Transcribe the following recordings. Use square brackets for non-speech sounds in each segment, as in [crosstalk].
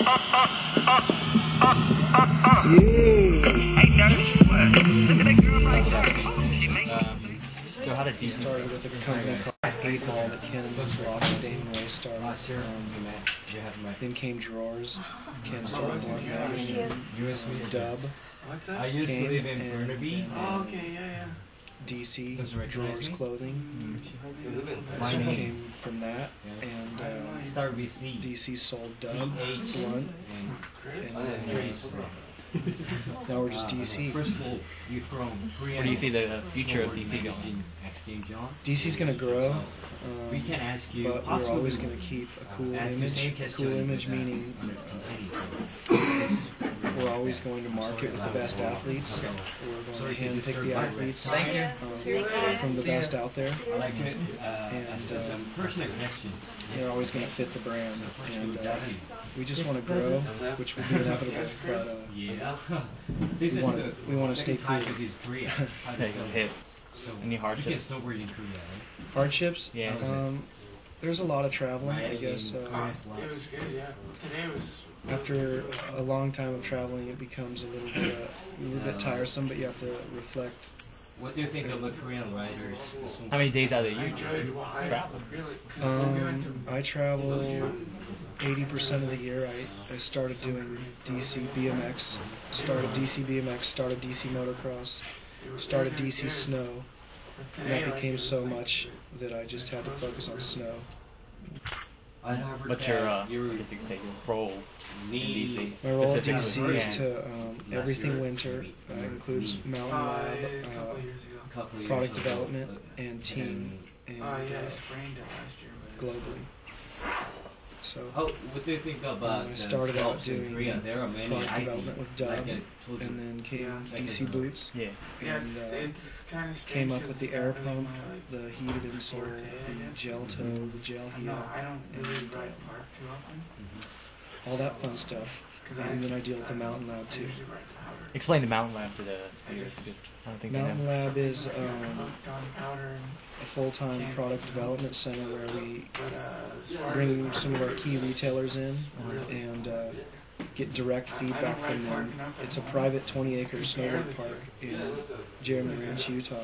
Um? Um, You have my. then came Droors. Ken started. USB Dub. What's that? I used to live in Burnaby. Oh, okay, yeah, yeah. DC. Droors? Clothing. So name. came from that. And uh, Start with C. DC sold Dub. H. Blunt. Chris? And uh, Chris. now we're just DC. First of all, you from Where do you see the future of DC going? Exchange on. DC's gonna grow. We Um, can ask you. but we're always going to keep a cool image. same A question, cool image uh, meaning uh, [laughs] continue. We're always going to market with the best athletes. We're going to handpick the athletes Thank you. um, from the best out there. I'd like to uh, And, ask you some um. They're always going to fit the brand, and uh, we just want to grow, which will be inevitable. But uh, Yeah. [laughs] We wanna- we wanna stay time cool. to this Korea. Okay, does it go? hit. So, Any You hardships? can snowboard in right? hardships, Yeah. um, there's a lot of traveling. I guess in uh, It was good, yeah. Today was. After a long time of traveling, it becomes a little bit uh, a little bit tiresome. But you have to reflect What do you think of the Korean riders? How many days out of the year enjoyed do you why. travel? Really. 'cause Um. I travel 80% of the year. I, I started doing DC BMX, started DC BMX, started DC motocross, started DC snow, and that became so much that I just had to focus on snow. I heard What's your, uh, that you what do you say, your role in need DC? My role at Specifically, DC is to um, everything winter. That includes mountain Uh, lab, a couple uh, years ago. couple years product ago, development, but- and team, and Oh, yeah, I uh, sprained it last year. But globally. So How, what do you think about I started out clubs in doing Korea? There are many product I see. development with Like Dub, I told you. and then came Yeah. DC boots. Yeah. Yeah, and, it's, uh, it's kind of came up with the air pump, the heated insole, forte, the gel toe, the gel heel, No, I don't really and, uh, ride park too often. all that fun stuff. And then I deal with the mountain lab too. usually ride powder. Explain the mountain lab to the. I guess. I don't think they Mountain know. Lab is um, hooked on powder and, a full-time product development center where we but, uh, as far bring some of our key retailers in and uh, get direct feedback from them. It's a private 20-acre Barely snowboard park in Jeremy Ranch, Utah.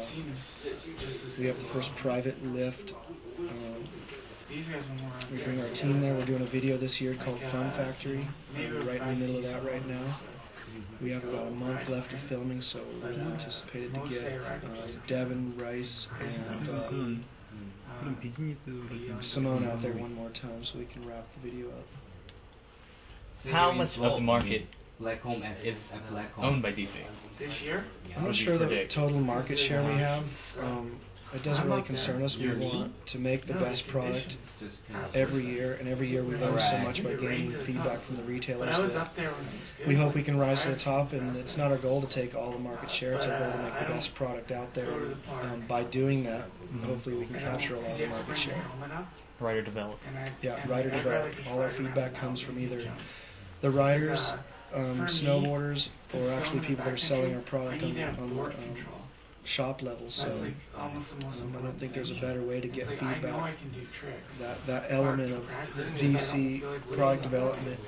We have the first private lift. Um, we bring our team there. We're doing a video this year called Fun uh, Factory. We're right in the middle of that right now. We have about a month left of filming, so we're uh, anticipated to get say uh, riding is okay. Devin Rice and uh, Simone out there one more time so we can wrap the video up. How much of the market Black Home as is Black Home. owned by DC? This year? I'm not sure the total market share we have. Um, it doesn't really concern us. We want to make the best product conditions. Just kind of- every year, and every year we learn so much by It gaining feedback from the retailers. That up there when it was good. we hope we can rise to the top, and it's not our goal to take all the market share. It's our goal to make the best product out there. go to the park. Um, by doing that, Mm-hmm. hopefully we can capture a lot of the market share. your helmet Writer developed. and I- Yeah, and rider I'd rather developed. just All our feedback comes from either. The riders, uh, um, snowboarders, or actually people that are selling our product I need on, to have on board um, control. Shop level. So That's like almost the most um, I don't think there's a better way to get It's like, I know I feedback. can do tricks. That that element of Practice, DC like product waiting. development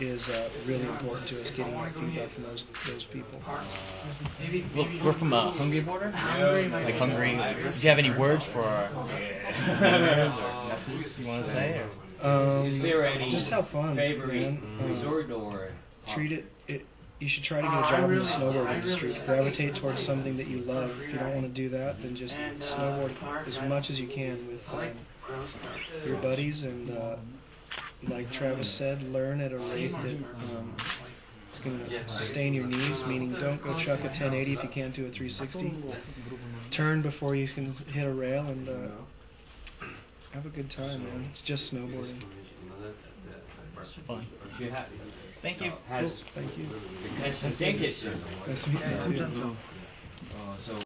is uh, really important to us getting that feedback from those those people. Park. Maybe, maybe we're from a Hungary border. Hungary, Like my- Hungary. Do you have any words for our listeners or messages you want to say? Or? Um, Is there any just have fun, favorite man. Um, resort or treat it, it. You should try to get Uh, a I job in the snowboard I industry. really- Gravitate towards something that you love. If you don't want to do that, then just And, uh, snowboard park, as I- much as you can with I like um, your buddies and, uh, like Travis said, learn at a rate that um, is going to sustain your knees. Meaning, don't go chuck a 1080 if you can't do a 360. Turn before you can hit a rail and uh, have a good time, man. It's just snowboarding. Fun. If you have Thank you. has Thank you. has some thank you. Nice to meet you. Uh, so